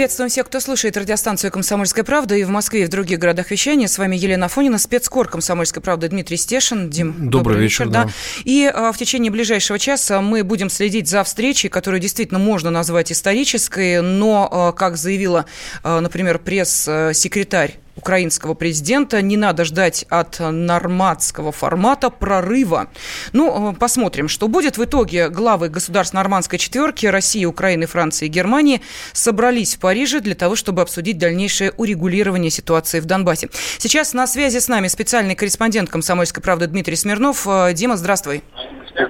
Приветствуем всех, кто слушает радиостанцию «Комсомольская правда» и в Москве, и в других городах вещания. С вами Елена Фонина, спецкор «Комсомольской правды» Дмитрий Стешин. Дим, добрый, добрый вечер. вечер да. Да. И а, в течение ближайшего часа мы будем следить за встречей, которую действительно можно назвать исторической, но, а, как заявила, а, например, пресс-секретарь украинского президента. Не надо ждать от нормандского формата прорыва. Ну, э, посмотрим, что будет. В итоге главы государств нормандской четверки России, Украины, Франции и Германии собрались в Париже для того, чтобы обсудить дальнейшее урегулирование ситуации в Донбассе. Сейчас на связи с нами специальный корреспондент «Комсомольской правды» Дмитрий Смирнов. Э, Дима, здравствуй.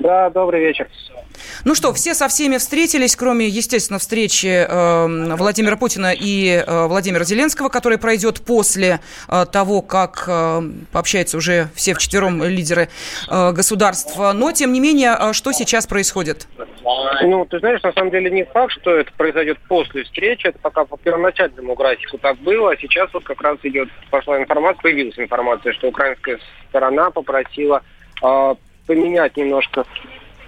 Да, добрый вечер. Ну что, все со всеми встретились, кроме, естественно, встречи э, Владимира Путина и э, Владимира Зеленского, которая пройдет после э, того, как э, пообщаются уже все вчетвером лидеры э, государства. Но, тем не менее, э, что сейчас происходит? Ну, ты знаешь, на самом деле не факт, что это произойдет после встречи. Это пока по первоначальному графику так было. А сейчас вот как раз идет, пошла информация, появилась информация, что украинская сторона попросила э, поменять немножко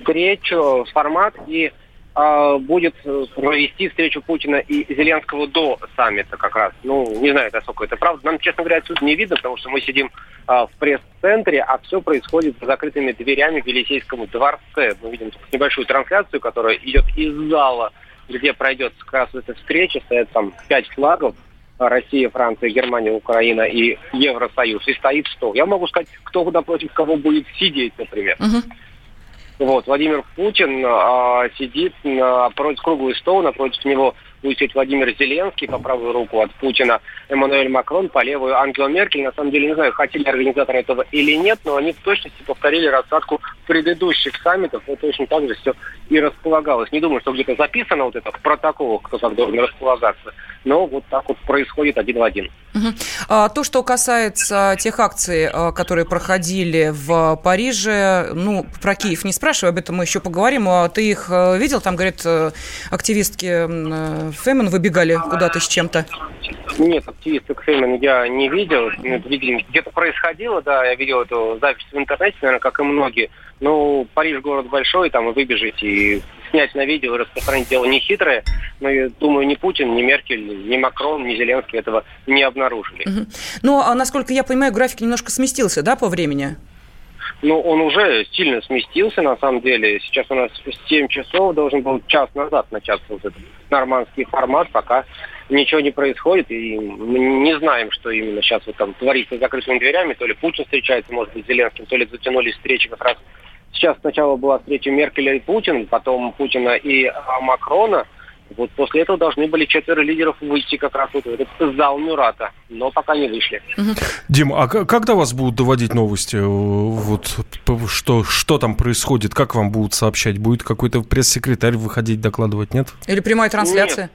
встречу, формат и э, будет провести встречу Путина и Зеленского до саммита как раз. Ну, не знаю, насколько это правда. Нам, честно говоря, отсюда не видно, потому что мы сидим э, в пресс-центре, а все происходит за закрытыми дверями в Елисейском дворце. Мы видим небольшую трансляцию, которая идет из зала, где пройдет как раз эта встреча, стоят там пять флагов, Россия, Франция, Германия, Украина и Евросоюз, и стоит стол. Я могу сказать, кто напротив кого будет сидеть, например. Uh-huh. Вот, Владимир Путин а, сидит напротив круглый стол, напротив него сидеть Владимир Зеленский по правую руку от Путина, Эммануэль Макрон по левую Ангела Меркель. На самом деле, не знаю, хотели организаторы этого или нет, но они в точности повторили рассадку предыдущих саммитов. Вот точно так же все и располагалось. Не думаю, что где-то записано вот это в протоколах, кто как должен располагаться. Но вот так вот происходит один в один. А, то, что касается тех акций, а, которые проходили в Париже, ну, про Киев не спрашивай, об этом мы еще поговорим. А ты их э, видел? Там, говорят, э, активистки Фемен выбегали куда-то с чем-то. Нет, активисток Фемен я не видел. Где-то происходило, да, я видел эту запись в интернете, наверное, как и многие. Ну, Париж город большой, там и выбежите, и снять на видео и распространить дело не хитрое. Но я думаю, ни Путин, ни Меркель, ни Макрон, ни Зеленский этого не обнаружили. Угу. Ну, а насколько я понимаю, график немножко сместился, да, по времени? Ну, он уже сильно сместился, на самом деле. Сейчас у нас 7 часов, должен был час назад начаться вот этот нормандский формат, пока ничего не происходит, и мы не знаем, что именно сейчас вот там творится с закрытыми дверями. То ли Путин встречается, может быть, с Зеленским, то ли затянулись встречи как раз Сейчас сначала была встреча Меркеля и Путин, потом Путина и а, Макрона. Вот после этого должны были четверо лидеров выйти как раз вот в этот зал Мюрата, но пока не вышли. Дим, а когда вас будут доводить новости? Вот что, что там происходит? Как вам будут сообщать? Будет какой-то пресс-секретарь выходить, докладывать, нет? Или прямая трансляция? Нет.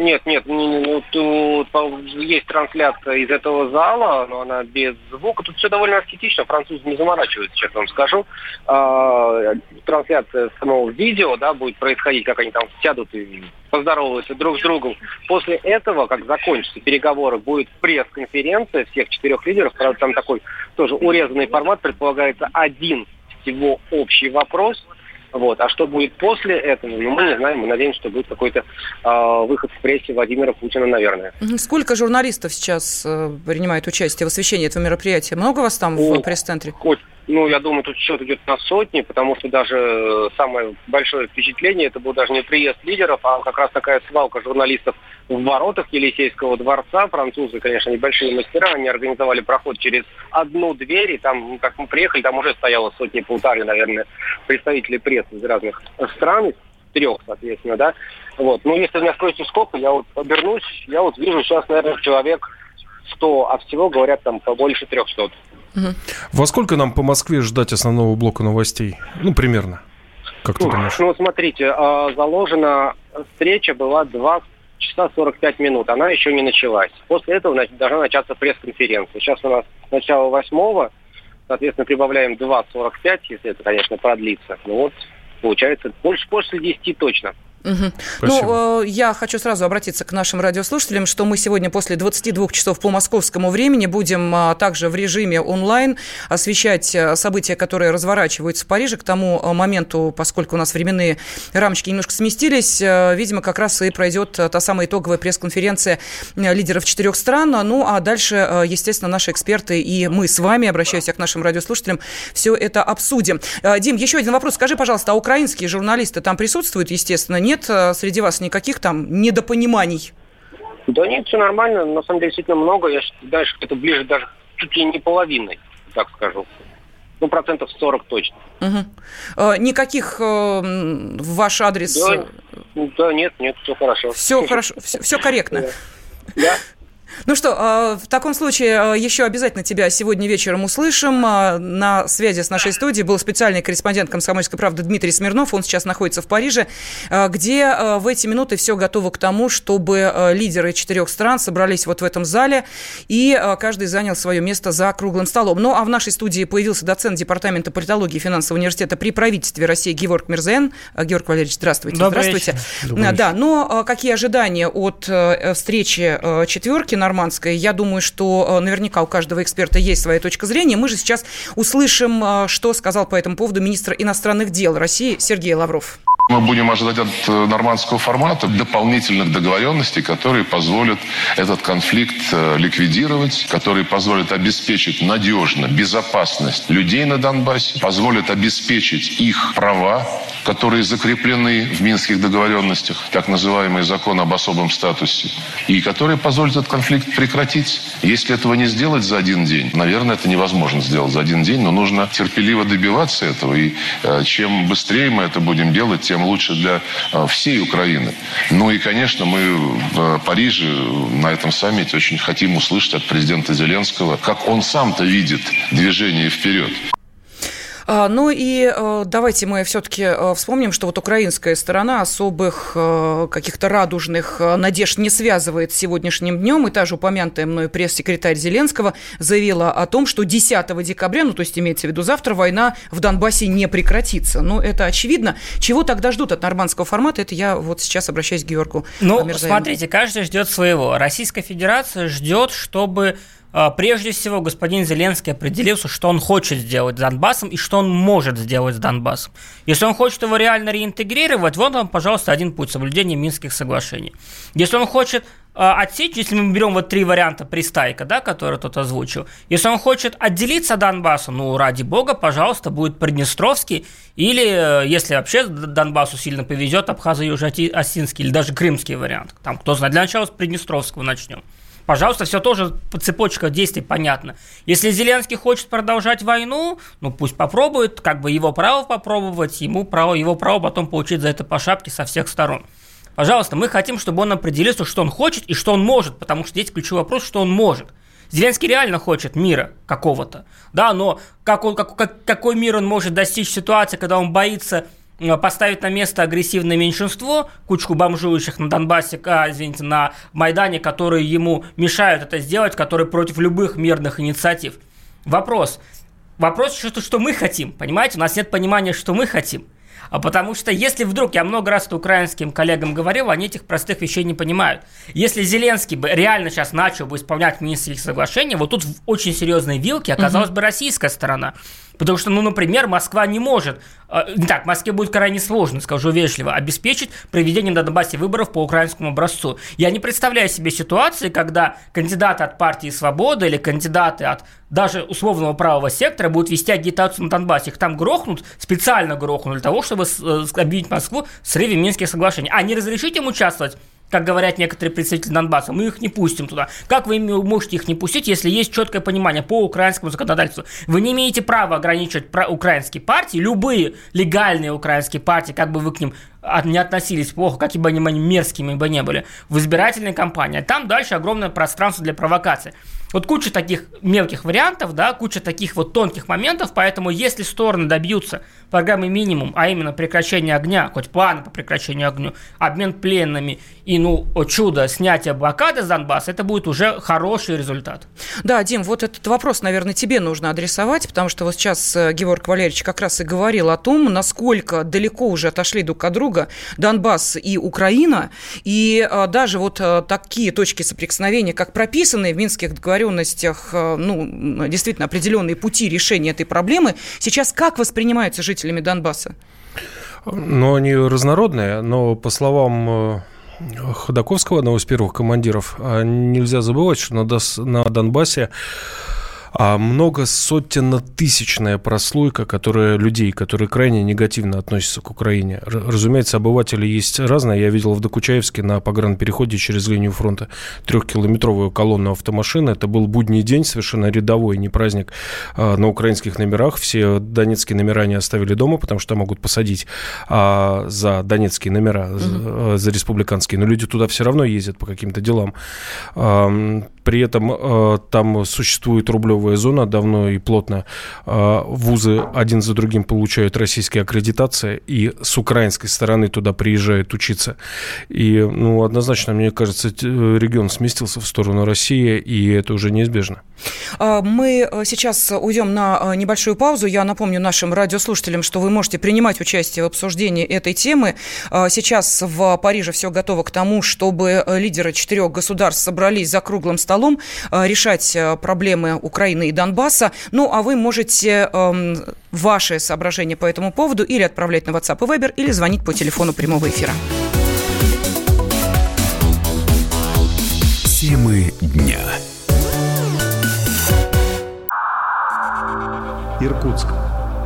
Нет, нет, ну, тут есть трансляция из этого зала, но она без звука. Тут все довольно аскетично, французы не заморачиваются, честно вам скажу. А, трансляция самого видео, да, будет происходить, как они там сядут и поздороваются друг с другом. После этого, как закончатся переговоры, будет пресс-конференция всех четырех лидеров. Правда, там такой тоже урезанный формат, предполагается один всего общий вопрос – вот. А что будет после этого, ну, мы не знаем. Мы надеемся, что будет какой-то э, выход в прессе Владимира Путина, наверное. Сколько журналистов сейчас э, принимает участие в освещении этого мероприятия? Много вас там О, в пресс-центре? Ну, я думаю, тут счет идет на сотни, потому что даже э, самое большое впечатление, это был даже не приезд лидеров, а как раз такая свалка журналистов в воротах Елисейского дворца. Французы, конечно, небольшие мастера, они организовали проход через одну дверь, и там, как мы приехали, там уже стояло сотни-полторы, наверное, представителей прессы из разных стран, трех, соответственно, да. Вот. Ну, если меня спросите, сколько, я вот обернусь, я вот вижу сейчас, наверное, человек 100, а всего говорят там побольше 300. Угу. Во сколько нам по Москве ждать основного блока новостей? Ну, примерно. Как ты думаешь? Ну, смотрите, а, заложена встреча была 2 часа 45 минут. Она еще не началась. После этого должна начаться пресс-конференция. Сейчас у нас начало восьмого, соответственно, прибавляем 2.45, если это, конечно, продлится. Ну вот, получается, больше после 10 точно. Угу. Ну, я хочу сразу обратиться к нашим радиослушателям, что мы сегодня после 22 часов по московскому времени будем а, также в режиме онлайн освещать а, события, которые разворачиваются в Париже. К тому а, моменту, поскольку у нас временные рамочки немножко сместились, видимо, как раз и пройдет та самая итоговая пресс-конференция лидеров четырех стран. Ну, а дальше, естественно, наши эксперты и мы с вами, обращаюсь я к нашим радиослушателям, все это обсудим. Дим, еще один вопрос. Скажи, пожалуйста, а украинские журналисты там присутствуют, естественно, нет э, среди вас никаких там недопониманий? Да нет, все нормально. На самом деле действительно много. Я считаю, что это ближе даже чуть ли не половиной, так скажу. Ну, процентов 40 точно. Угу. Никаких э, в ваш адрес... Да, да нет, нет, все хорошо. Все хорошо, все, все корректно. Да. Ну что, а, в таком случае а, еще обязательно тебя сегодня вечером услышим. А, на связи с нашей студией был специальный корреспондент «Комсомольской правды» Дмитрий Смирнов. Он сейчас находится в Париже, где в эти минуты все готово к тому, чтобы лидеры четырех стран собрались вот в этом зале и каждый занял свое место за круглым столом. Ну а в нашей студии появился доцент Департамента политологии и финансового университета при правительстве России Георг Мирзен. Георг Валерьевич, здравствуйте. Добрый здравствуйте. Вечер. Добрый да, но какие ожидания от э, встречи э, четверки? Нормандской. Я думаю, что э, наверняка у каждого эксперта есть своя точка зрения. Мы же сейчас услышим, э, что сказал по этому поводу министр иностранных дел России Сергей Лавров. Мы будем ожидать от э, нормандского формата дополнительных договоренностей, которые позволят этот конфликт ликвидировать, которые позволят обеспечить надежно безопасность людей на Донбассе, позволят обеспечить их права, которые закреплены в Минских договоренностях, так называемый закон об особом статусе, и которые позволят этот конфликт прекратить. Если этого не сделать за один день, наверное, это невозможно сделать за один день, но нужно терпеливо добиваться этого, и э, чем быстрее мы это будем делать, тем лучше для э, всей Украины. Ну и, конечно, мы в Париже на этом саммите очень хотим услышать от президента Зеленского, как он сам-то видит движение вперед. А, ну и э, давайте мы все-таки э, вспомним, что вот украинская сторона особых э, каких-то радужных надежд не связывает с сегодняшним днем. И та же упомянутая мной пресс-секретарь Зеленского заявила о том, что 10 декабря, ну то есть имеется в виду завтра, война в Донбассе не прекратится. Ну это очевидно. Чего тогда ждут от нормандского формата? Это я вот сейчас обращаюсь к Георгу Ну, Мирзаеву. смотрите, каждый ждет своего. Российская Федерация ждет, чтобы Прежде всего, господин Зеленский определился, что он хочет сделать с Донбассом и что он может сделать с Донбассом. Если он хочет его реально реинтегрировать, вот вам, пожалуйста, один путь – соблюдение Минских соглашений. Если он хочет э, отсечь, если мы берем вот три варианта пристайка, да, которые тут озвучил, если он хочет отделиться от Донбасса, ну, ради бога, пожалуйста, будет Приднестровский, или, э, если вообще Донбассу сильно повезет, Абхазо-Южно-Осинский, или даже Крымский вариант. Там, кто знает, для начала с Приднестровского начнем. Пожалуйста, все тоже по цепочка действий понятно. Если Зеленский хочет продолжать войну, ну пусть попробует, как бы его право попробовать, ему право, его право потом получить за это по шапке со всех сторон. Пожалуйста, мы хотим, чтобы он определился, что он хочет и что он может, потому что здесь ключевой вопрос, что он может. Зеленский реально хочет мира какого-то, да, но как он, как, как, какой мир он может достичь ситуации, когда он боится поставить на место агрессивное меньшинство, кучку бомжующих на Донбассе, а, извините, на Майдане, которые ему мешают это сделать, которые против любых мирных инициатив. Вопрос. Вопрос, что, что мы хотим, понимаете? У нас нет понимания, что мы хотим. А потому что если вдруг, я много раз это украинским коллегам говорил, они этих простых вещей не понимают. Если Зеленский бы реально сейчас начал бы исполнять Минские соглашения, вот тут в очень серьезной вилке оказалась угу. бы российская сторона. Потому что, ну, например, Москва не может, э, так, Москве будет крайне сложно, скажу вежливо, обеспечить проведение на Донбассе выборов по украинскому образцу. Я не представляю себе ситуации, когда кандидаты от партии «Свобода» или кандидаты от даже условного правого сектора будут вести агитацию на Донбассе. Их там грохнут, специально грохнут для того, чтобы э, объявить Москву срыве Минских соглашений. А не разрешить им участвовать как говорят некоторые представители Донбасса, мы их не пустим туда. Как вы можете их не пустить, если есть четкое понимание по украинскому законодательству? Вы не имеете права ограничивать украинские партии, любые легальные украинские партии, как бы вы к ним не относились плохо, какими бы они мерзкими бы не были, в избирательной кампании. Там дальше огромное пространство для провокации. Вот куча таких мелких вариантов, да, куча таких вот тонких моментов, поэтому если стороны добьются программы минимум, а именно прекращение огня, хоть планы по прекращению огня, обмен пленными и, ну, о чудо, снятие блокады с Донбасса, это будет уже хороший результат. Да, Дим, вот этот вопрос, наверное, тебе нужно адресовать, потому что вот сейчас э, Георг Валерьевич как раз и говорил о том, насколько далеко уже отошли друг от друга Донбасс и Украина, и даже вот такие точки соприкосновения, как прописанные в Минских договоренностях, ну, действительно определенные пути решения этой проблемы, сейчас как воспринимаются жителями Донбасса? Ну, они разнородные, но по словам Ходаковского, одного из первых командиров, нельзя забывать, что на Донбассе а много сотенно тысячная прослойка которая, людей, которые крайне негативно относятся к Украине. Разумеется, обыватели есть разные. Я видел в Докучаевске на погранпереходе через линию фронта трехкилометровую колонну автомашин. Это был будний день, совершенно рядовой, не праздник а, на украинских номерах. Все донецкие номера не оставили дома, потому что могут посадить а, за донецкие номера, угу. за, за республиканские. Но люди туда все равно ездят по каким-то делам. А, при этом э, там существует рублевая зона давно и плотно. Э, вузы один за другим получают российские аккредитации, и с украинской стороны туда приезжают учиться. И, ну, однозначно, мне кажется, регион сместился в сторону России, и это уже неизбежно. А, мы э, сейчас уйдем на небольшую паузу. Я напомню нашим радиослушателям, что вы можете принимать участие в обсуждении этой темы. Сейчас в Париже все готово к тому, чтобы лидеры четырех государств собрались за круглым столом столом э, решать э, проблемы Украины и Донбасса. Ну, а вы можете эм, ваши соображения по этому поводу или отправлять на WhatsApp и Viber, или звонить по телефону прямого эфира. Темы дня. Иркутск.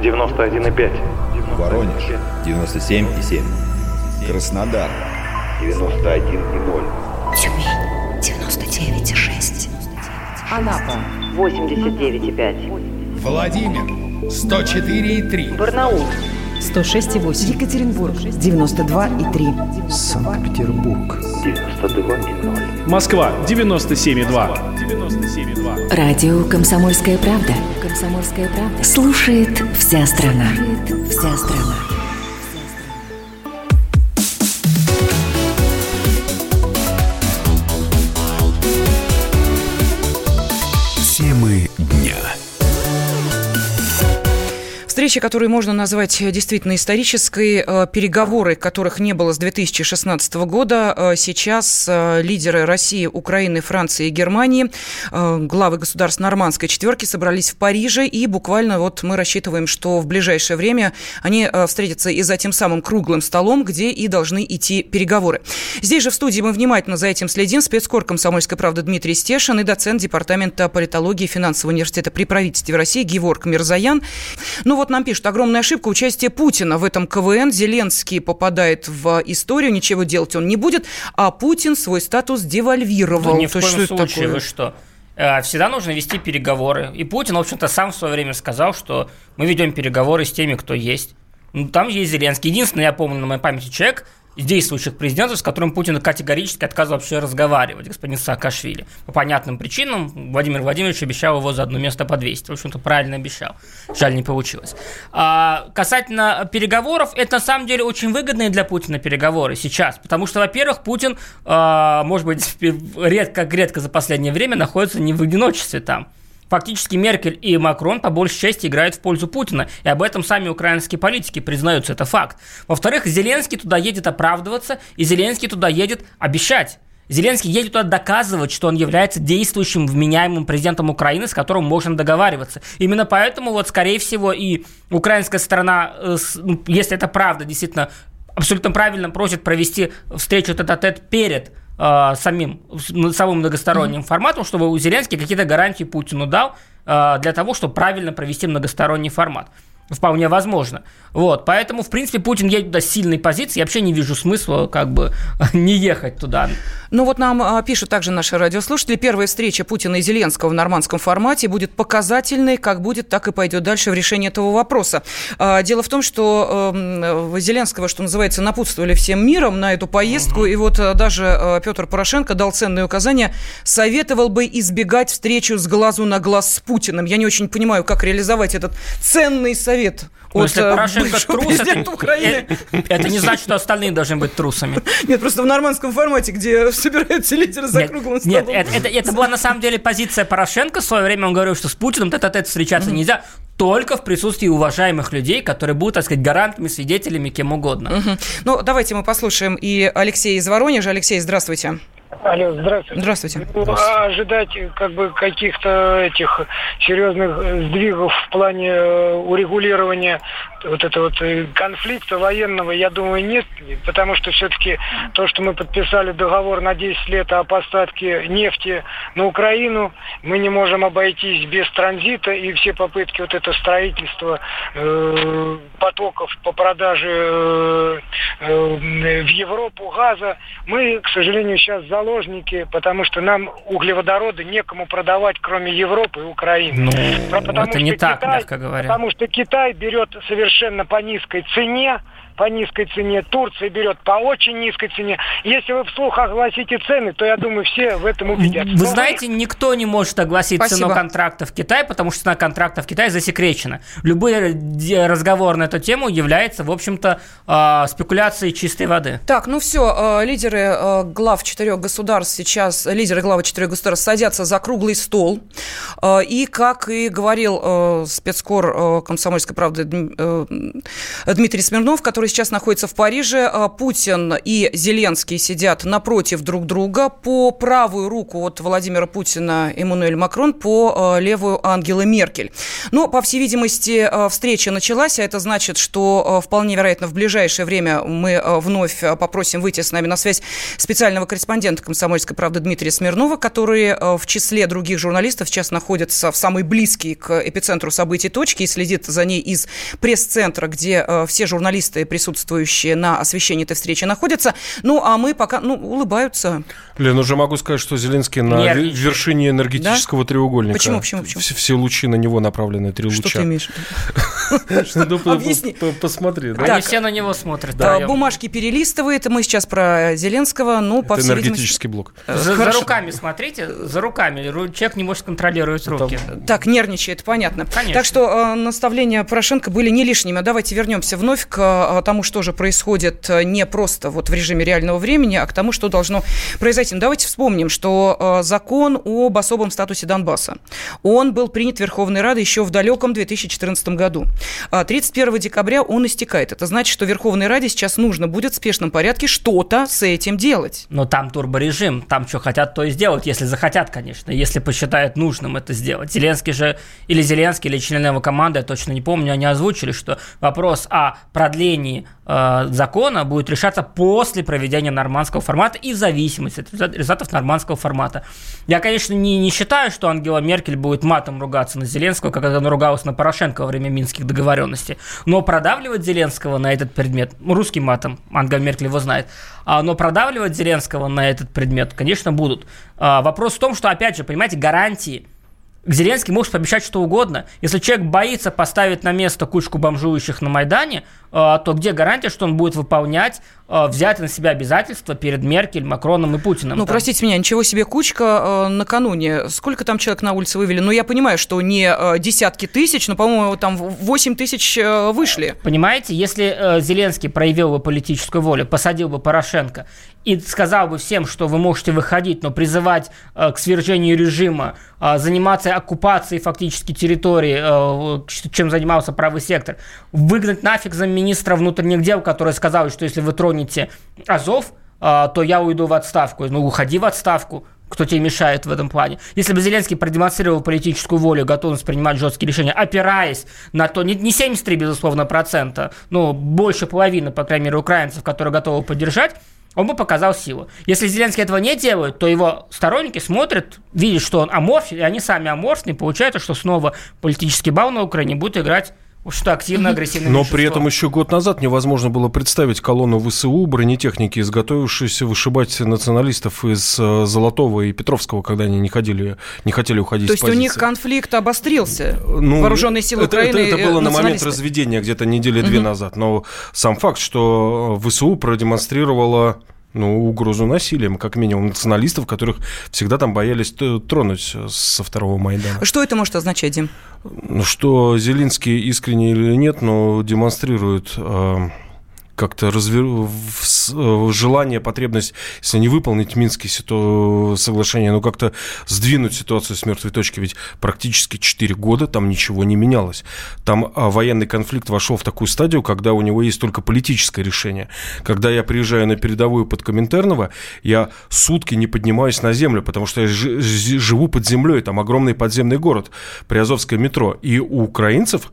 91,5. Воронеж. 97,7. Краснодар. 91,0. Тюмень. 99,6. Анапа 89,5. Владимир 104,3. Барнаул 106,8. Екатеринбург 92,3. Санкт-Петербург 92,0. Москва 97,2. 97,2. Радио Комсомольская правда. Комсомольская правда. Слушает вся страна. Слушает вся страна. Встреча, которую можно назвать действительно исторической, э, переговоры, которых не было с 2016 года. Э, сейчас э, лидеры России, Украины, Франции и Германии, главы государств нормандской четверки собрались в Париже, и буквально вот мы рассчитываем, что в ближайшее время они встретятся и за тем самым круглым столом, где и должны идти переговоры. Здесь же в студии мы внимательно за этим следим. Спецкор «Комсомольской правды» Дмитрий Стешин и доцент Департамента политологии финансового университета при правительстве России Геворг Мирзаян. Ну вот нам пишут, огромная ошибка участие Путина в этом КВН. Зеленский попадает в историю, ничего делать он не будет, а Путин свой статус девальвировал. Да ни в То коем случае, вы что? Э, всегда нужно вести переговоры. И Путин, в общем-то, сам в свое время сказал, что мы ведем переговоры с теми, кто есть. Ну, там есть Зеленский. Единственный, я помню на моей памяти человек, действующих президентов, с которым Путин категорически отказывал вообще разговаривать, господин Саакашвили. По понятным причинам Владимир Владимирович обещал его за одно место подвесить. В общем-то, правильно обещал. Жаль, не получилось. А, касательно переговоров, это на самом деле очень выгодные для Путина переговоры сейчас. Потому что, во-первых, Путин, а, может быть, редко-редко за последнее время находится не в одиночестве там. Фактически Меркель и Макрон по большей части играют в пользу Путина, и об этом сами украинские политики признаются, это факт. Во-вторых, Зеленский туда едет оправдываться, и Зеленский туда едет обещать. Зеленский едет туда доказывать, что он является действующим, вменяемым президентом Украины, с которым можно договариваться. Именно поэтому, вот, скорее всего, и украинская сторона, э, ну, если это правда, действительно, абсолютно правильно просит провести встречу тет-а-тет перед э, самим, самым многосторонним mm-hmm. форматом, чтобы Зеленский какие-то гарантии Путину дал э, для того, чтобы правильно провести многосторонний формат. Вполне возможно. Вот, поэтому, в принципе, Путин едет туда с сильной позиции. Я вообще не вижу смысла как бы не ехать туда. Ну вот нам а, пишут также наши радиослушатели. Первая встреча Путина и Зеленского в нормандском формате будет показательной. Как будет, так и пойдет дальше в решении этого вопроса. А, дело в том, что э, Зеленского, что называется, напутствовали всем миром на эту поездку. Угу. И вот э, даже э, Петр Порошенко дал ценные указания. Советовал бы избегать встречу с глазу на глаз с Путиным. Я не очень понимаю, как реализовать этот ценный совет ну, от если Порошенко трус, это, Украины. Это, не значит, что остальные должны быть трусами. Нет, просто в нормандском формате, где собираются лидеры за нет, круглым столом. Нет, это, это, это была на самом деле позиция Порошенко. В свое время он говорил, что с Путиным тет-а-тет встречаться нельзя. только в присутствии уважаемых людей, которые будут, так сказать, гарантами, свидетелями, кем угодно. Угу. Ну, давайте мы послушаем и Алексея из Воронежа. Алексей, здравствуйте. Алло, здравствуйте. Здравствуйте. Ну, а ожидать как бы каких-то этих серьезных сдвигов в плане э, урегулирования вот этого вот э, конфликта военного, я думаю, нет, потому что все-таки то, что мы подписали договор на 10 лет о поставке нефти на Украину, мы не можем обойтись без транзита, и все попытки вот это строительства э, потоков по продаже э, э, в Европу газа, мы, к сожалению, сейчас заложники, потому что нам углеводороды некому продавать, кроме Европы и Украины. Ну, потому это не так, Китай, мягко говоря. Потому что Китай берет совершенно совершенно по низкой цене, по низкой цене, Турция берет по очень низкой цене. Если вы вслух огласите цены, то я думаю, все в этом убедятся. Вы Но знаете, никто не может огласить Спасибо. цену контракта в Китае, потому что цена контракта в Китае засекречена. Любой разговор на эту тему является, в общем-то, а, спекуляцией чистой воды. Так, ну все, а, лидеры глав четырех государств сейчас, лидеры главы четырех государств садятся за круглый стол. И, как и говорил спецкор комсомольской правды Дмитрий Смирнов, который который сейчас находится в Париже. А, Путин и Зеленский сидят напротив друг друга. По правую руку от Владимира Путина Эммануэль Макрон, по а, левую Ангела Меркель. Но, по всей видимости, а, встреча началась, а это значит, что вполне вероятно в ближайшее время мы вновь попросим выйти с нами на связь специального корреспондента «Комсомольской правды» Дмитрия Смирнова, который в числе других журналистов сейчас находится в самой близкой к эпицентру событий точке и следит за ней из пресс-центра, где все журналисты присутствующие на освещении этой встречи находятся. Ну, а мы пока, ну, улыбаются. Лен, уже могу сказать, что Зеленский на Нервничает. вершине энергетического да? треугольника. Почему, почему, почему? Все, все лучи на него направлены, три луча. Что ты имеешь Объясни. Посмотри. Они все на него смотрят. Бумажки перелистывает. Мы сейчас про Зеленского. Ну, по всей энергетический блок. За руками смотрите, за руками. Человек не может контролировать руки. Так, нервничает, понятно. Так что э, наставления Порошенко были не лишними. Давайте вернемся вновь к э, тому, что же происходит э, не просто вот в режиме реального времени, а к тому, что должно произойти. Ну, давайте вспомним, что э, закон об особом статусе Донбасса, он был принят Верховной Радой еще в далеком 2014 году. 31 а декабря он истекает. Это значит, что Верховной Раде сейчас нужно будет в спешном порядке что-то с этим делать. Но там турборежим, там что хотят, то и сделают, если захотят, конечно, если посчитают нужным это сделать. Зеленский же, или Зеленский, или члены его команды, я точно не помню, они озвучили, что вопрос о продлении Э, закона будет решаться после проведения нормандского формата и в зависимости от результатов нормандского формата. Я, конечно, не, не считаю, что Ангела Меркель будет матом ругаться на Зеленского, как она ругалась на Порошенко во время минских договоренностей. Но продавливать Зеленского на этот предмет, ну, русским матом, Ангела Меркель его знает, а, но продавливать Зеленского на этот предмет, конечно, будут. А, вопрос в том, что, опять же, понимаете, гарантии Зеленский может пообещать что угодно. Если человек боится поставить на место кучку бомжующих на Майдане, то где гарантия, что он будет выполнять а, взятые на себя обязательства перед Меркель, Макроном и Путиным? Ну, там? простите меня, ничего себе кучка а, накануне. Сколько там человек на улице вывели? Ну, я понимаю, что не десятки тысяч, но, по-моему, там 8 тысяч вышли. Понимаете, если э, Зеленский проявил бы политическую волю, посадил бы Порошенко и сказал бы всем, что вы можете выходить, но призывать э, к свержению режима, заниматься оккупацией фактически территории, э, чем занимался правый сектор, выгнать нафиг за министра внутренних дел, который сказал, что если вы тронете Азов, а, то я уйду в отставку. Ну, уходи в отставку кто тебе мешает в этом плане. Если бы Зеленский продемонстрировал политическую волю, готовность принимать жесткие решения, опираясь на то, не, не 73, безусловно, процента, но больше половины, по крайней мере, украинцев, которые готовы поддержать, он бы показал силу. Если Зеленский этого не делает, то его сторонники смотрят, видят, что он аморфен, и они сами аморфные, получается, что снова политический бал на Украине будет играть что активно, агрессивно. Но при этом еще год назад невозможно было представить колонну ВСУ бронетехники, изготовившуюся вышибать националистов из э, Золотого и Петровского, когда они не, ходили, не хотели уходить То есть у них конфликт обострился? Ну, Вооруженные силы это, Украины Это, это было на момент разведения где-то недели две угу. назад. Но сам факт, что ВСУ продемонстрировала ну, угрозу насилием, как минимум, националистов, которых всегда там боялись тронуть со второго Майдана. Что это может означать, Дим? Ну, что Зеленский искренне или нет, но демонстрирует э, как-то развер... Э, желание, потребность, если не выполнить Минские ситу... соглашения, ну как-то сдвинуть ситуацию с мертвой точки, ведь практически 4 года там ничего не менялось. Там а, военный конфликт вошел в такую стадию, когда у него есть только политическое решение. Когда я приезжаю на передовую под Коминтерново, я сутки не поднимаюсь на землю, потому что я живу под землей, там огромный подземный город, Приазовское метро. И у украинцев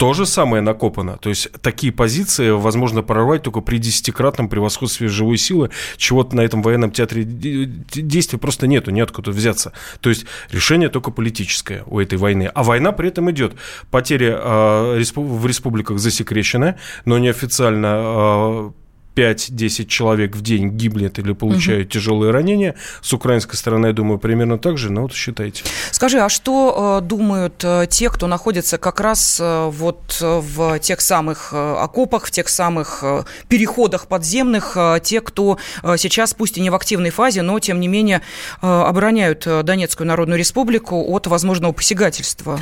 то же самое накопано. То есть такие позиции возможно прорвать только при десятикратном превосходстве живой силы. Чего-то на этом военном театре действия просто нету, неоткуда взяться. То есть решение только политическое у этой войны. А война при этом идет. Потери э, в республиках засекречены, но неофициально э, 5-10 человек в день гибнет или получают угу. тяжелые ранения. С украинской стороны, я думаю, примерно так же, но вот считайте. Скажи, а что э, думают э, те, кто находится как раз э, вот в тех самых э, окопах, в тех самых э, переходах подземных, э, те, кто э, сейчас, пусть и не в активной фазе, но тем не менее э, обороняют э, Донецкую Народную Республику от возможного посягательства?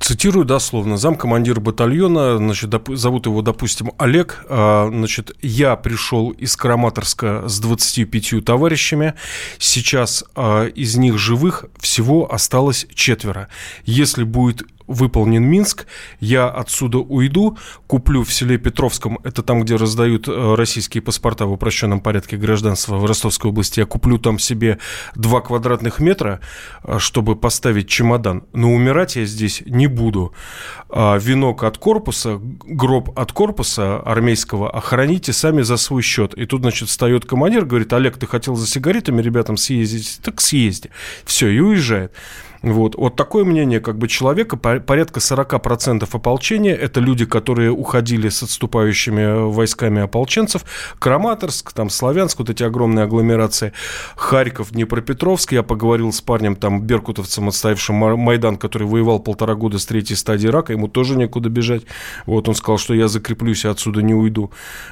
Цитирую дословно. Замкомандир батальона, значит, доп, зовут его, допустим, Олег. А, значит, я пришел из Караматорска с 25 товарищами. Сейчас а, из них живых всего осталось четверо. Если будет выполнен Минск, я отсюда уйду, куплю в селе Петровском, это там, где раздают э, российские паспорта в упрощенном порядке гражданства в Ростовской области, я куплю там себе два квадратных метра, э, чтобы поставить чемодан, но умирать я здесь не буду. А венок от корпуса, гроб от корпуса армейского охраните сами за свой счет. И тут, значит, встает командир, говорит, Олег, ты хотел за сигаретами ребятам съездить? Так съезди. Все, и уезжает. Вот, вот такое мнение как бы человека, порядка 40% ополчения, это люди, которые уходили с отступающими войсками ополченцев, Краматорск, там Славянск, вот эти огромные агломерации, Харьков, Днепропетровск, я поговорил с парнем, там, беркутовцем, отставившим Майдан, который воевал полтора года с третьей стадии рака, ему тоже некуда бежать, вот, он сказал, что я закреплюсь и отсюда не уйду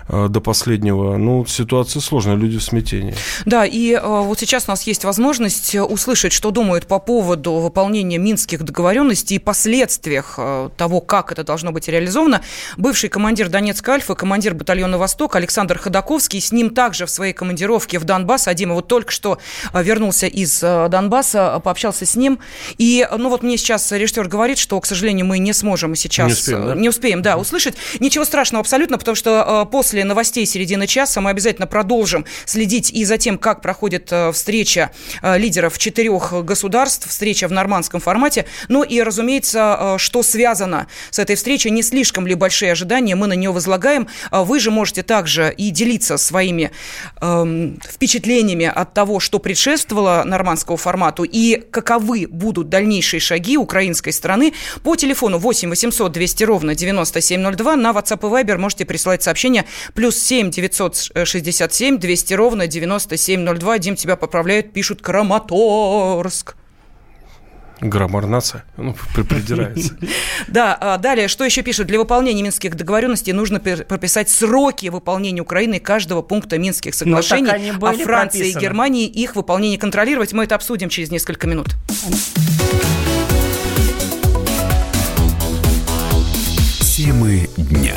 э, до последнего, ну, ситуация сложная, люди в смятении. Да, и э, вот сейчас у нас есть возможность услышать, что думают по поводу выполнения минских договоренностей и последствиях э, того, как это должно быть реализовано, бывший командир Донецка Альфа, командир батальона «Восток» Александр Ходаковский. С ним также в своей командировке в Донбасс, а Дима вот только что э, вернулся из э, Донбасса, пообщался с ним. И, ну вот мне сейчас режиссер говорит, что, к сожалению, мы не сможем сейчас... Не успеем, да? Не успеем, да, услышать. Ничего страшного абсолютно, потому что после новостей середины часа мы обязательно продолжим следить и за тем, как проходит встреча лидеров четырех государств, встреча в в нормандском формате. Ну и, разумеется, э, что связано с этой встречей, не слишком ли большие ожидания мы на нее возлагаем. Э, вы же можете также и делиться своими эм, впечатлениями от того, что предшествовало нормандскому формату и каковы будут дальнейшие шаги украинской стороны по телефону 8 800 200 ровно 9702 на WhatsApp и Viber можете присылать сообщение плюс 7 967 200 ровно 9702. Дим, тебя поправляют, пишут Краматорск. Граммар нация, ну, придирается. Да, а далее, что еще пишут? Для выполнения минских договоренностей нужно прописать сроки выполнения Украины каждого пункта минских ну, соглашений, а Франции и Германии их выполнение контролировать. Мы это обсудим через несколько минут. Темы дня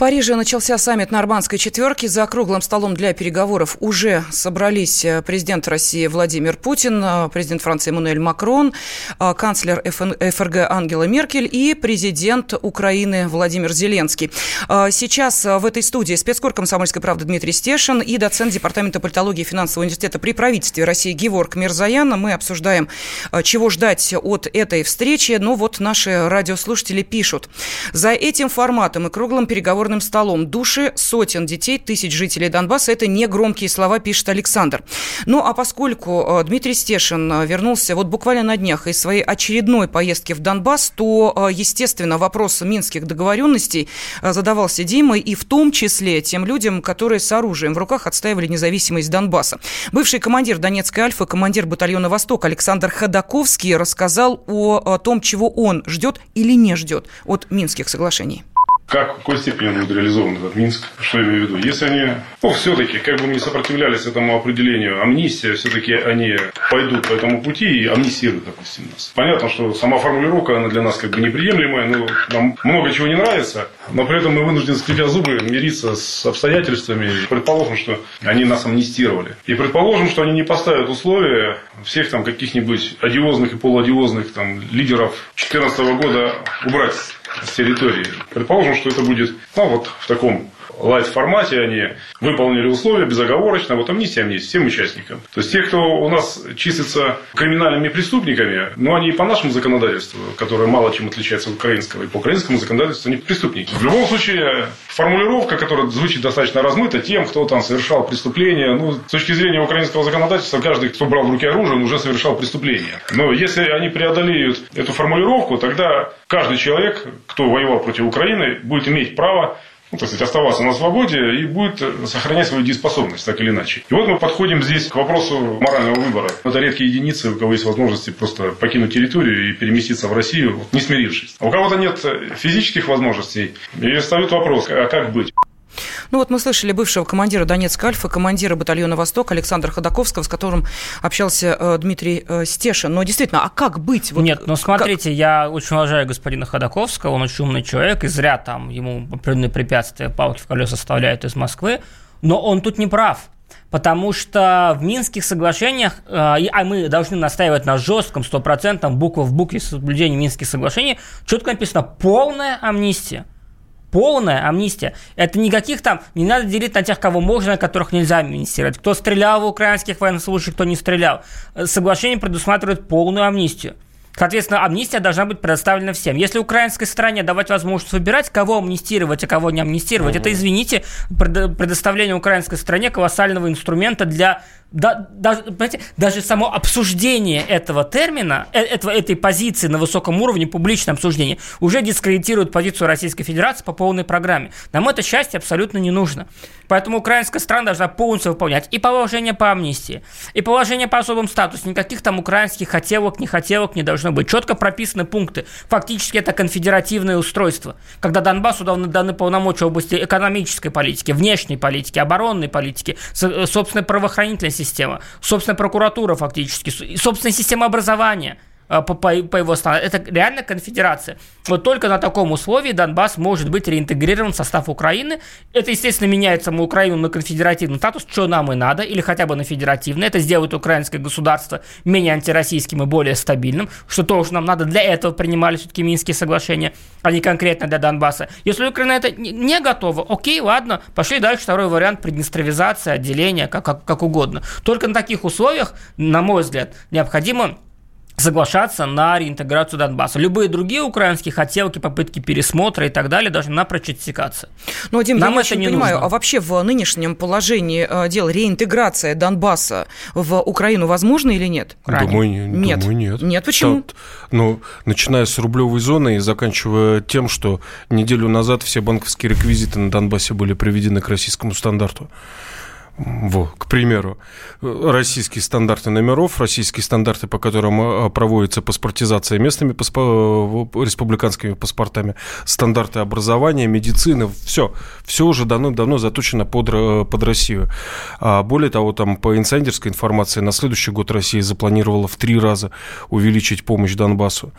Париже начался саммит Нормандской четверки. За круглым столом для переговоров уже собрались э, президент России Владимир Путин, э, президент Франции Эммануэль Макрон, э, канцлер ФРГ Ангела Меркель и президент Украины Владимир Зеленский. Сейчас в этой студии спецкор «Комсомольской правды» Дмитрий Стешин и доцент Департамента политологии и финансового университета при правительстве России Геворг Мирзаян. Мы обсуждаем, чего ждать от этой встречи. Ну вот наши радиослушатели пишут. За этим форматом и круглым переговорным одним столом. Души сотен детей, тысяч жителей Донбасса – это не громкие слова, пишет Александр. Ну, а поскольку э, Дмитрий Стешин э, вернулся вот буквально на днях из своей очередной поездки в Донбасс, то, естественно, вопрос минских договоренностей задавался Димой, и в том числе тем людям, которые с оружием в руках отстаивали независимость Донбасса. Бывший командир Донецкой Альфы, командир батальона «Восток» Александр Ходаковский рассказал о том, чего он ждет или не ждет от Минских соглашений. Как, в какой степени он будет реализован, этот Минск? Что я имею в виду? Если они, ну, все-таки, как бы не сопротивлялись этому определению, амнистия, все-таки они пойдут по этому пути и амнистируют, допустим, нас. Понятно, что сама формулировка, она для нас как бы неприемлемая, но нам много чего не нравится, но при этом мы вынуждены, скрипя зубы, мириться с обстоятельствами. Предположим, что они нас амнистировали. И предположим, что они не поставят условия всех там каких-нибудь одиозных и полуодиозных там лидеров 2014 года убрать с территории. Предположим, что это будет ну, вот в таком лайт-формате они выполнили условия безоговорочно, вот амнистия, амнистия всем участникам. То есть, те, кто у нас числится криминальными преступниками, но они и по нашему законодательству, которое мало чем отличается от украинского, и по украинскому законодательству они преступники. В любом случае, формулировка, которая звучит достаточно размыто, тем, кто там совершал преступление, ну, с точки зрения украинского законодательства, каждый, кто брал в руки оружие, он уже совершал преступление. Но если они преодолеют эту формулировку, тогда каждый человек, кто воевал против Украины, будет иметь право так сказать, оставаться на свободе и будет сохранять свою дееспособность, так или иначе. И вот мы подходим здесь к вопросу морального выбора. Это редкие единицы, у кого есть возможности просто покинуть территорию и переместиться в Россию, не смирившись. А у кого-то нет физических возможностей, и встает вопрос, а как быть? Ну вот мы слышали бывшего командира Донецка Альфа, командира батальона «Восток» Александра Ходаковского, с которым общался э, Дмитрий э, Стешин. Но действительно, а как быть? Вот, Нет, ну смотрите, как... я очень уважаю господина Ходаковского, он очень умный человек, и зря там ему определенные препятствия, палки в колеса составляют из Москвы, но он тут не прав. Потому что в Минских соглашениях, э, а мы должны настаивать на жестком, стопроцентном, буква в букве соблюдении Минских соглашений, четко написано полная амнистия полная амнистия. Это никаких там, не надо делить на тех, кого можно, на которых нельзя амнистировать. Кто стрелял в украинских военнослужащих, кто не стрелял. Соглашение предусматривает полную амнистию. Соответственно, амнистия должна быть предоставлена всем. Если украинской стране давать возможность выбирать, кого амнистировать, а кого не амнистировать, угу. это, извините, предоставление украинской стране колоссального инструмента для да, даже, даже само обсуждение этого термина, э, этого, этой позиции на высоком уровне, публичное обсуждение, уже дискредитирует позицию Российской Федерации по полной программе. Нам это счастье абсолютно не нужно. Поэтому украинская страна должна полностью выполнять и положение по амнистии, и положение по особым статусу. Никаких там украинских хотелок, не хотелок не должно быть. Четко прописаны пункты. Фактически это конфедеративное устройство, когда Донбассу даны, даны полномочия в области экономической политики, внешней политики, оборонной политики, э, собственной правоохранительной система, собственная прокуратура фактически, собственная система образования – по, по, по его стану. Это реально конфедерация. Вот только на таком условии Донбасс может быть реинтегрирован в состав Украины. Это, естественно, меняет саму Украину на конфедеративный статус, что нам и надо, или хотя бы на федеративный. Это сделает украинское государство менее антироссийским и более стабильным, что тоже нам надо. Для этого принимали все-таки Минские соглашения, а не конкретно для Донбасса. Если Украина это не готова, окей, ладно, пошли дальше. Второй вариант – приднестровизация, отделение, как, как, как угодно. Только на таких условиях, на мой взгляд, необходимо соглашаться на реинтеграцию Донбасса. Любые другие украинские хотелки, попытки пересмотра и так далее должны напрочь отсекаться. Ну, Дим, Нам я это не понимаю, нужно. а вообще в нынешнем положении э, дел реинтеграция Донбасса в Украину возможна или нет? Думаю, нет. Думаю, нет. Нет, почему? Что, ну, начиная с рублевой зоны и заканчивая тем, что неделю назад все банковские реквизиты на Донбассе были приведены к российскому стандарту. Во, к примеру, российские стандарты номеров, российские стандарты, по которым э, проводится паспортизация местными паспо... Э, республиканскими паспортами, стандарты образования, медицины, все, все уже давно-давно заточено под, э, под Россию. А более того, там по инсайдерской информации на следующий год Россия запланировала в три раза увеличить помощь Донбассу.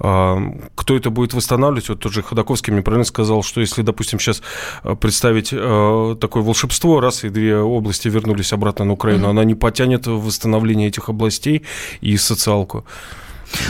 А, кто это будет восстанавливать? Вот тот же Ходаковский мне правильно сказал, что если, допустим, сейчас представить такое волшебство, раз и две области вернулись обратно на Украину, mm-hmm. она не потянет восстановление этих областей и социалку.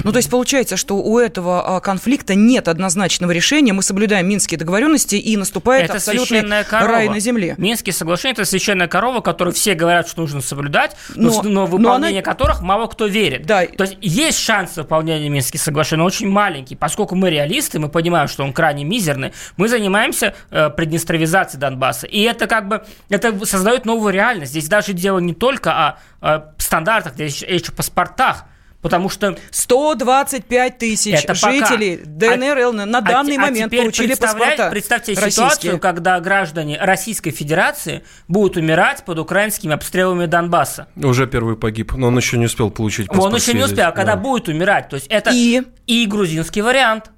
Ну, то есть получается, что у этого а, конфликта нет однозначного решения, мы соблюдаем Минские договоренности, и наступает это абсолютный рай на земле. Минские соглашения – это священная корова, которую все говорят, что нужно соблюдать, но, но, но выполнение но она... которых мало кто верит. Да. То есть есть шанс выполнения Минских соглашений, но очень маленький. Поскольку мы реалисты, мы понимаем, что он крайне мизерный, мы занимаемся э, приднестровизацией Донбасса. И это как бы это создает новую реальность. Здесь даже дело не только о, о стандартах, здесь еще о паспортах. Потому что 125 тысяч это жителей пока. ДНР а, на данный а, момент а получили паспорта. Представьте российские. ситуацию, когда граждане Российской Федерации будут умирать под украинскими обстрелами Донбасса. Уже первый погиб, но он еще не успел получить паспорт. Он еще не успел, а когда да. будет умирать. То есть это и, и грузинский вариант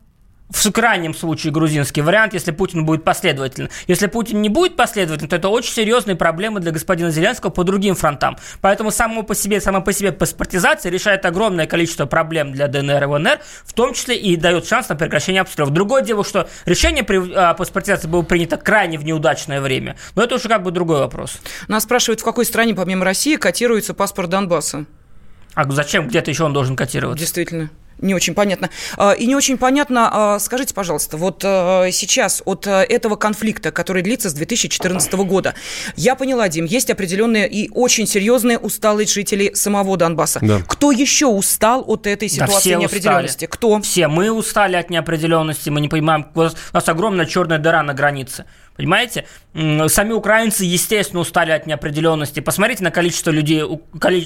в крайнем случае грузинский вариант, если Путин будет последовательным. Если Путин не будет последовательным, то это очень серьезные проблемы для господина Зеленского по другим фронтам. Поэтому само по себе, сама по себе паспортизация решает огромное количество проблем для ДНР и ВНР, в том числе и дает шанс на прекращение обстрелов. Другое дело, что решение при а, паспортизации было принято крайне в неудачное время, но это уже как бы другой вопрос. Нас спрашивают, в какой стране помимо России котируется паспорт Донбасса? А зачем где-то еще он должен котироваться? Действительно не очень понятно. А, и не очень понятно, а, скажите, пожалуйста, вот а, сейчас от этого конфликта, который длится с 2014 года, я поняла, Дим, есть определенные и очень серьезные усталость жителей самого Донбасса. Да. Кто еще устал от этой ситуации да неопределенности? Устали. Кто? Все. Мы устали от неопределенности, мы не понимаем, у нас огромная черная дыра на границе. Понимаете? Сами украинцы, естественно, устали от неопределенности. Посмотрите на количество людей,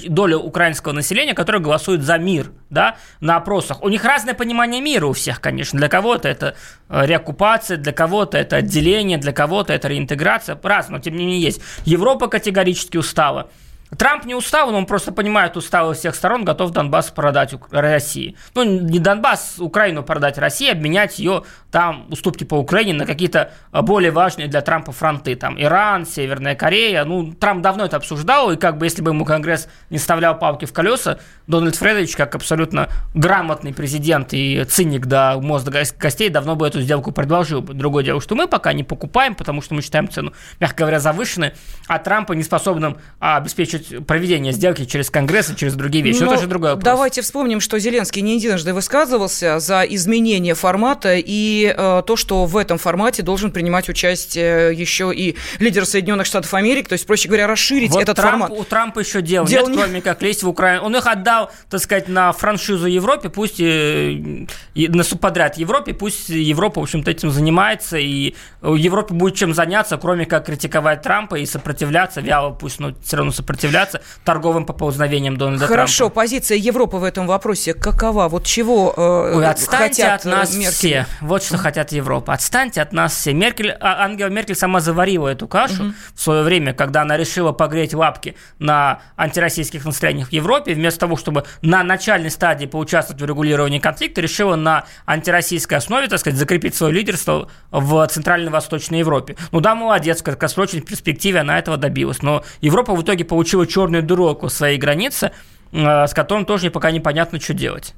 долю украинского населения, которое голосует за мир, да, на опросах. У них разное понимание мира у всех, конечно. Для кого-то это э, реоккупация, для кого-то это отделение, для кого-то это реинтеграция. Разно, но тем не менее есть. Европа категорически устала. Трамп не устал, но он просто понимает усталость всех сторон, готов Донбасс продать России. Ну, не Донбасс, Украину продать России, обменять ее там, уступки по Украине, на какие-то а, более важные для Трампа фронты. Там Иран, Северная Корея. Ну, Трамп давно это обсуждал, и как бы если бы ему Конгресс не вставлял палки в колеса, Дональд Фредович, как абсолютно грамотный президент и циник до мозга костей, давно бы эту сделку предложил бы. Другое дело, что мы пока не покупаем, потому что мы считаем цену, мягко говоря, завышенной, а Трампа не способным а, обеспечить проведение сделки через Конгресс и через другие вещи. Но это же другой вопрос. Давайте вспомним, что Зеленский не единожды высказывался за изменение формата и э, то, что в этом формате должен принимать участие еще и лидер Соединенных Штатов Америки, то есть, проще говоря, расширить вот этот Трамп, формат. У Трампа еще дел, дел нет, не... кроме как лезть в Украину. Он их отдал, так сказать, на франшизу Европе, пусть и, и на субподряд Европе, пусть Европа, в общем-то, этим занимается, и Европе будет чем заняться, кроме как критиковать Трампа и сопротивляться, вяло пусть, но все равно сопротивляться являться торговым поползновением Дональда Хорошо, Трампа. позиция Европы в этом вопросе какова? Вот чего э, Ой, отстаньте хотят от нас Меркель? все. Вот что хотят Европа. Отстаньте от нас все. Меркель, а, Ангела Меркель сама заварила эту кашу угу. в свое время, когда она решила погреть лапки на антироссийских настроениях в Европе, вместо того, чтобы на начальной стадии поучаствовать в регулировании конфликта, решила на антироссийской основе, так сказать, закрепить свое лидерство в Центрально-Восточной Европе. Ну да, молодец, в краткосрочной перспективе она этого добилась, но Европа в итоге получила черную дыру около своей границы, с которым тоже пока непонятно, что делать.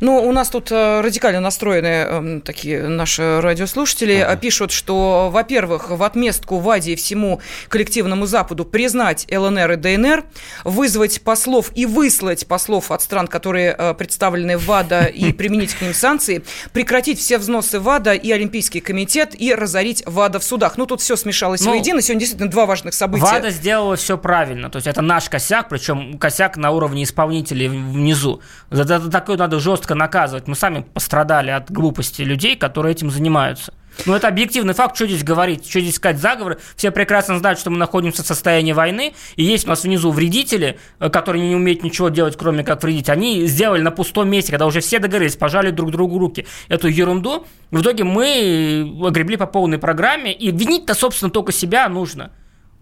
Ну, у нас тут э, радикально настроенные э, такие наши радиослушатели ага. пишут, что, во-первых, в отместку ВАДе и всему коллективному Западу признать ЛНР и ДНР, вызвать послов и выслать послов от стран, которые э, представлены в ВАДА, и применить к ним санкции, прекратить все взносы ВАДА и Олимпийский комитет и разорить ВАДА в судах. Ну, тут все смешалось ну, воедино. Сегодня действительно два важных события. ВАДА сделала все правильно. То есть это наш косяк, причем косяк на уровне исполнителей внизу. Это такой надо жестко наказывать. Мы сами пострадали от глупости людей, которые этим занимаются. Но это объективный факт, что здесь говорить, что здесь сказать заговоры. Все прекрасно знают, что мы находимся в состоянии войны, и есть у нас внизу вредители, э, которые не умеют ничего делать, кроме как вредить. Они сделали на пустом месте, когда уже все договорились, пожали друг другу руки эту ерунду. В итоге мы огребли по полной программе, и винить-то, собственно, только себя нужно.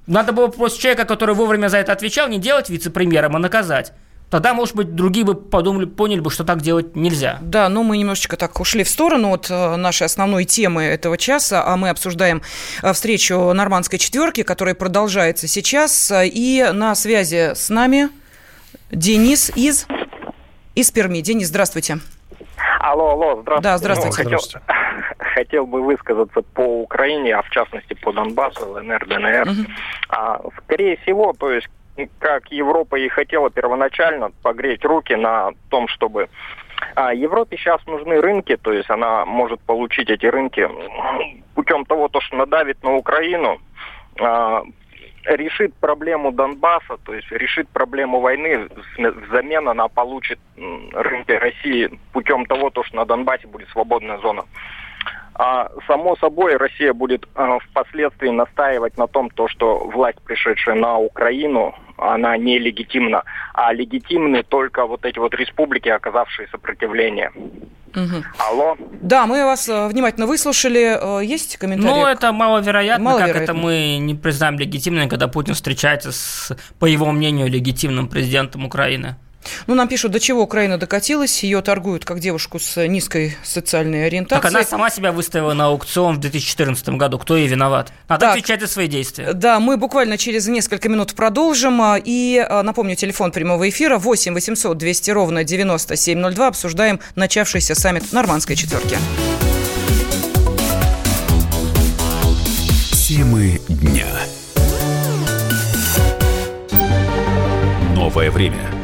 Надо было просто человека, который вовремя за это отвечал, не делать вице-премьером, а наказать. Тогда, может быть, другие бы подумали, поняли бы, что так делать нельзя. Да, но мы немножечко так ушли в сторону от э, нашей основной темы этого часа, а мы обсуждаем э, встречу нормандской четверки, которая продолжается сейчас. И на связи с нами Денис из, из Перми. Денис, здравствуйте. Алло, алло, здравствуйте. Да, здравствуйте. Ну, хотел, хотел бы высказаться по Украине, а в частности по Донбассу, ЛНР, ДНР. Угу. А, скорее всего, то есть как Европа и хотела первоначально погреть руки на том, чтобы А Европе сейчас нужны рынки, то есть она может получить эти рынки путем того, то, что надавит на Украину, а, решит проблему Донбасса, то есть решит проблему войны, взамен она получит рынки России путем того, то, что на Донбассе будет свободная зона. А само собой Россия будет э, впоследствии настаивать на том, то, что власть, пришедшая на Украину, она нелегитимна, а легитимны только вот эти вот республики, оказавшие сопротивление. Угу. Алло. Да, мы вас э, внимательно выслушали. Э, есть комментарии? Ну, это маловероятно. маловероятно. Как это мы не признаем легитимным, когда Путин встречается с, по его мнению, легитимным президентом Украины? Ну, нам пишут, до чего Украина докатилась. Ее торгуют как девушку с низкой социальной ориентацией. Так она сама себя выставила на аукцион в 2014 году. Кто ей виноват? Надо так, отвечать за свои действия. Да, мы буквально через несколько минут продолжим. И а, напомню, телефон прямого эфира 8 800 200 ровно 9702. Обсуждаем начавшийся саммит Нормандской четверки. Темы дня. Новое время –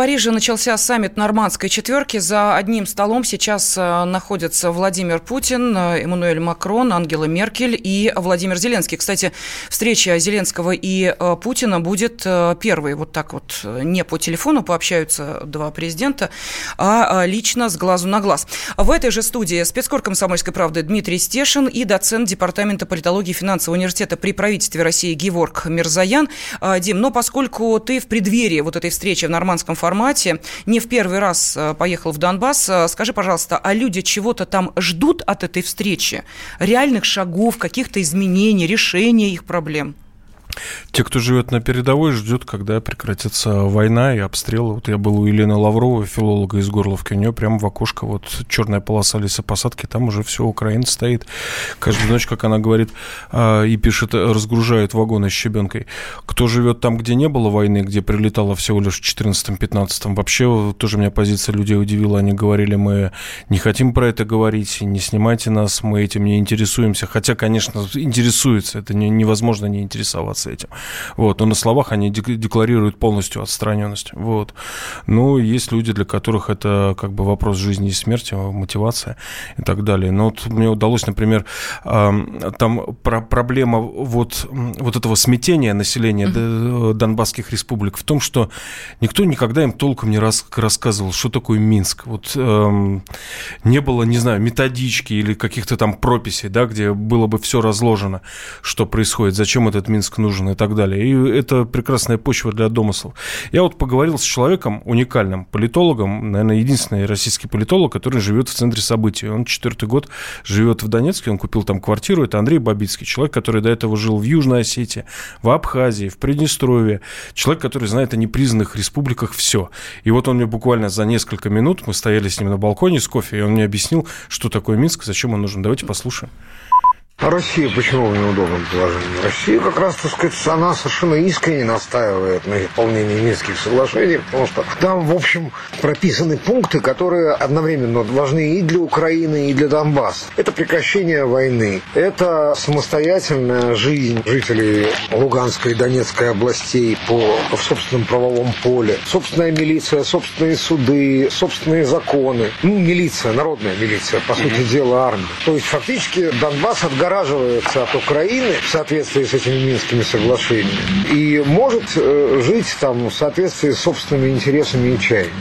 Париже начался саммит нормандской четверки. За одним столом сейчас э, находятся Владимир Путин, э, Эммануэль Макрон, Ангела Меркель и Владимир Зеленский. Кстати, встреча Зеленского и э, Путина будет первой. Вот так вот не по телефону пообщаются два президента, а лично с глазу на глаз. В этой же студии спецкор комсомольской правды Дмитрий Стешин и доцент Департамента политологии и финансового университета при правительстве России Геворг Мирзаян. Дим, но поскольку ты в преддверии вот этой встречи в нормандском формате формате. Не в первый раз э, поехал в Донбасс. Э, скажи, пожалуйста, а люди чего-то там ждут от этой встречи? Реальных шагов, каких-то изменений, решения их проблем? Те, кто живет на передовой, ждет, когда прекратится война и обстрелы. Вот я был у Елены Лавровой, филолога из Горловки, у нее прямо в окошко вот черная полоса лесопосадки, там уже все, Украина стоит. Каждую ночь, как она говорит, а, и пишет, разгружают вагоны с щебенкой. Кто живет там, где не было войны, где прилетало всего лишь в 14-15, вообще тоже меня позиция людей удивила. Они говорили, мы не хотим про это говорить, не снимайте нас, мы этим не интересуемся. Хотя, конечно, интересуется, это невозможно не интересоваться этим. Вот. Но на словах они декларируют полностью отстраненность. Вот. Ну, есть люди, для которых это как бы вопрос жизни и смерти, мотивация и так далее. Но вот мне удалось, например, там про проблема вот, вот этого смятения населения mm-hmm. Донбасских республик в том, что никто никогда им толком не рас, рассказывал, что такое Минск. Вот эм, не было, не знаю, методички или каких-то там прописей, да, где было бы все разложено, что происходит, зачем этот Минск нужен нужен и так далее. И это прекрасная почва для домыслов. Я вот поговорил с человеком, уникальным политологом, наверное, единственный российский политолог, который живет в центре событий. Он четвертый год живет в Донецке, он купил там квартиру. Это Андрей Бабицкий, человек, который до этого жил в Южной Осетии, в Абхазии, в Приднестровье. Человек, который знает о непризнанных республиках все. И вот он мне буквально за несколько минут, мы стояли с ним на балконе с кофе, и он мне объяснил, что такое Минск, зачем он нужен. Давайте послушаем. А Россия почему в неудобном положении? Россия как раз, так сказать, она совершенно искренне настаивает на исполнении Минских соглашений, потому что там, в общем, прописаны пункты, которые одновременно важны и для Украины, и для Донбасса. Это прекращение войны, это самостоятельная жизнь жителей Луганской и Донецкой областей по, в собственном правовом поле, собственная милиция, собственные суды, собственные законы. Ну, милиция, народная милиция, по сути дела, армия. То есть, фактически, Донбасс отгораживает отгораживается от Украины в соответствии с этими Минскими соглашениями и может э, жить там в соответствии с собственными интересами и чаяниями.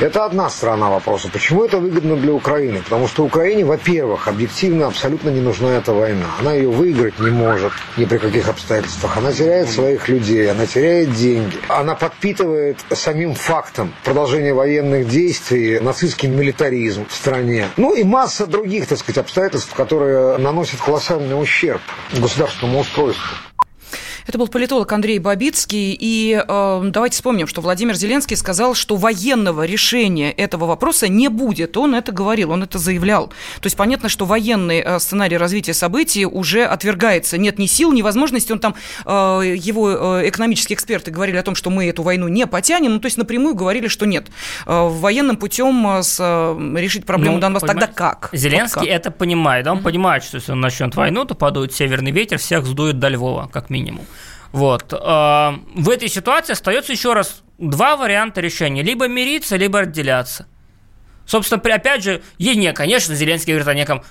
Это одна сторона вопроса. Почему это выгодно для Украины? Потому что Украине, во-первых, объективно абсолютно не нужна эта война. Она ее выиграть не может ни при каких обстоятельствах. Она теряет своих людей, она теряет деньги. Она подпитывает самим фактом продолжения военных действий нацистский милитаризм в стране. Ну и масса других, так сказать, обстоятельств, которые наносят колоссальный ущерб государственному устройству. Это был политолог Андрей Бабицкий. И э, давайте вспомним, что Владимир Зеленский сказал, что военного решения этого вопроса не будет. Он это говорил, он это заявлял. То есть понятно, что военный э, сценарий развития событий уже отвергается. Нет ни сил, ни возможности. Он там, э, его э, экономические эксперты говорили о том, что мы эту войну не потянем. Ну, то есть напрямую говорили, что нет. Э, военным путем э, с, э, решить проблему ну, Донбасса. Тогда как? Зеленский вот как? это понимает. Он mm-hmm. понимает, что если он начнет войну, то подует северный ветер, всех сдует до Львова, как минимум. Вот. А, в этой ситуации остается еще раз два варианта решения. Либо мириться, либо отделяться. Собственно, опять же, и не, конечно, Зеленский говорит о неком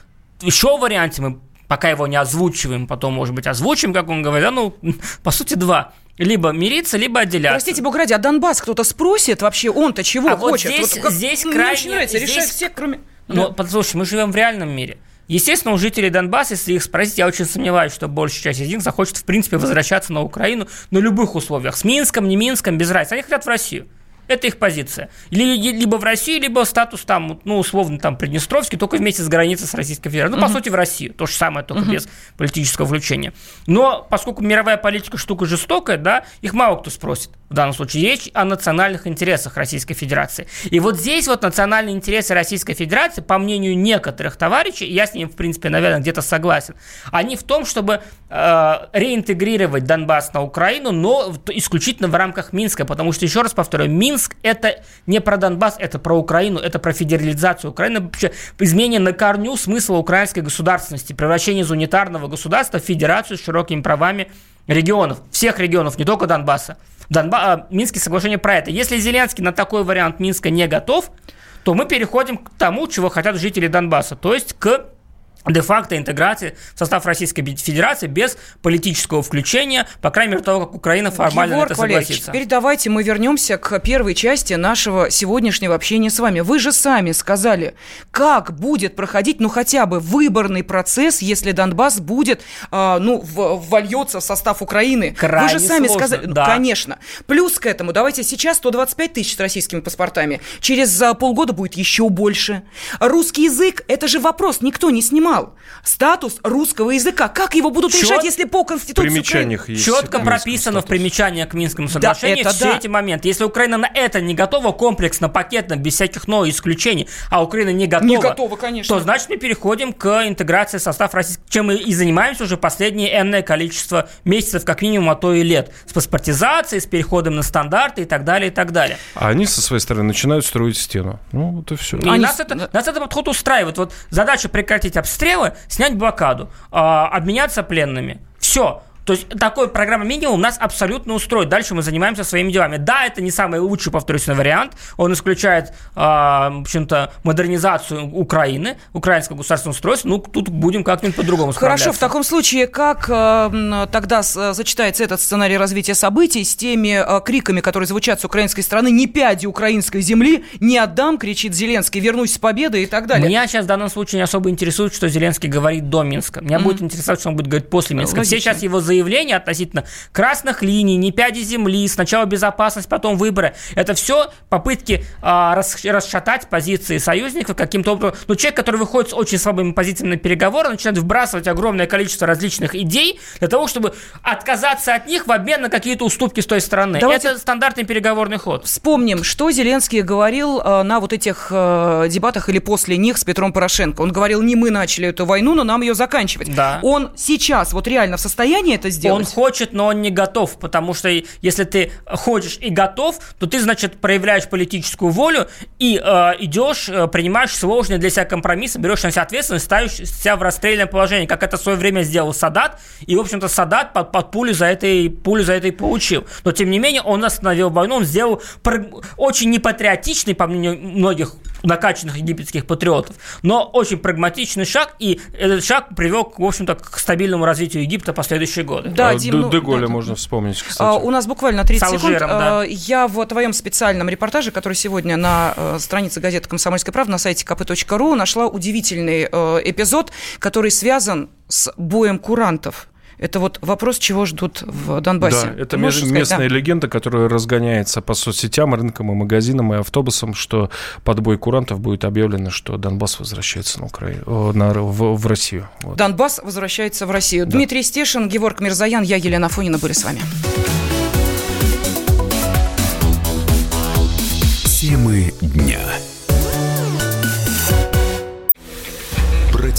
еще варианте, мы пока его не озвучиваем, потом, может быть, озвучим, как он говорит, ну, по сути, два. Либо мириться, либо отделяться. Простите, бог ради, а Донбасс кто-то спросит вообще, он-то чего а хочет? Вот здесь, вот, как, здесь крайне... Мне нравится, здесь... всех, кроме... Ну, да. послушай, мы живем в реальном мире. Естественно, у жителей Донбасса, если их спросить, я очень сомневаюсь, что большая часть из них захочет, в принципе, возвращаться на Украину на любых условиях. С Минском, не Минском, без разницы. Они хотят в Россию. Это их позиция. Либо в Россию, либо статус там, ну, условно, там, Приднестровский, только вместе с границей с Российской Федерацией. Ну, uh-huh. по сути, в Россию. То же самое, только uh-huh. без политического включения. Но поскольку мировая политика штука жестокая, да, их мало кто спросит. В данном случае речь о национальных интересах Российской Федерации. И вот здесь вот национальные интересы Российской Федерации, по мнению некоторых товарищей, я с ним, в принципе, наверное, где-то согласен, они в том, чтобы реинтегрировать Донбасс на Украину, но исключительно в рамках Минска, потому что, еще раз повторяю, Минск Минск – это не про Донбасс, это про Украину, это про федерализацию Украины, вообще изменение на корню смысла украинской государственности, превращение из унитарного государства в федерацию с широкими правами регионов, всех регионов, не только Донбасса. Донба... А, Минские соглашения про это. Если Зеленский на такой вариант Минска не готов, то мы переходим к тому, чего хотят жители Донбасса, то есть к де-факто интеграции в состав Российской Федерации без политического включения, по крайней мере, того, как Украина формально Егор это согласится. теперь давайте мы вернемся к первой части нашего сегодняшнего общения с вами. Вы же сами сказали, как будет проходить, ну, хотя бы выборный процесс, если Донбасс будет, э, ну, в, вольется в состав Украины. Крайне Вы же сами сложно, сказали, да. конечно. Плюс к этому, давайте сейчас 125 тысяч с российскими паспортами, через а, полгода будет еще больше. Русский язык, это же вопрос, никто не снимал снимал статус русского языка. Как его будут Чет... решать, если по Конституции примечаниях есть Четко прописано статус. в примечаниях к Минскому соглашению да, все да. эти моменты. Если Украина на это не готова комплексно, пакетно, без всяких новых исключений, а Украина не готова, не готова конечно. то значит мы переходим к интеграции в состав России, чем мы и занимаемся уже последнее энное количество месяцев, как минимум, а то и лет. С паспортизацией, с переходом на стандарты и так далее, и так далее. А они со своей стороны начинают строить стену. Ну, вот и все. И они... нас, это, нас это подход устраивает. Вот задача прекратить обстрелы, снять блокаду, а, обменяться пленными. Все. То есть такой программа минимум нас абсолютно устроит. Дальше мы занимаемся своими делами. Да, это не самый лучший, повторюсь, вариант. Он исключает, э, в общем-то, модернизацию Украины, украинского государственного устройства. Ну, тут будем как-нибудь по-другому. Хорошо, в таком случае, как э, тогда зачитается этот сценарий развития событий с теми э, криками, которые звучат с украинской стороны, «Не пяди украинской земли, не отдам!» кричит Зеленский, «Вернусь с победой» и так далее. Меня сейчас в данном случае не особо интересует, что Зеленский говорит до Минска. Меня mm-hmm. будет интересовать, что он будет говорить после Минска. Логично. Все сейчас его заявления заявления относительно красных линий, не пяди земли, сначала безопасность, потом выборы. Это все попытки а, расшатать позиции союзников каким-то образом. Но человек, который выходит с очень слабыми позициями на переговоры, начинает вбрасывать огромное количество различных идей для того, чтобы отказаться от них в обмен на какие-то уступки с той стороны. Давайте Это стандартный переговорный ход. Вспомним, что Зеленский говорил э, на вот этих э, дебатах или после них с Петром Порошенко. Он говорил, не мы начали эту войну, но нам ее заканчивать. Да. Он сейчас вот реально в состоянии это сделать? Он хочет, но он не готов, потому что если ты хочешь и готов, то ты, значит, проявляешь политическую волю и э, идешь, э, принимаешь сложные для себя компромиссы, берешь на себя ответственность, ставишь себя в расстрельное положение, как это в свое время сделал Садат, и, в общем-то, Садат под, под пулю за этой пулю за это и получил. Но, тем не менее, он остановил войну, он сделал очень непатриотичный, по мнению многих накачанных египетских патриотов. Но очень прагматичный шаг, и этот шаг привел, в общем-то, к стабильному развитию Египта последующие годы. Да, а, Дим, ну, Деголя да, можно вспомнить, кстати. А, у нас буквально 30 Алжиром, секунд. Да. Я в твоем специальном репортаже, который сегодня на э, странице газеты «Комсомольская правда» на сайте kp.ru нашла удивительный э, эпизод, который связан с боем курантов. Это вот вопрос, чего ждут в Донбассе. Да, это местная сказать, да? легенда, которая разгоняется по соцсетям, рынкам и магазинам и автобусам, что под бой курантов будет объявлено, что Донбасс возвращается на Украину, на, в, в Россию. Вот. Донбасс возвращается в Россию. Да. Дмитрий Стешин, Георг Мирзаян, я Елена Фонина были с вами. Темы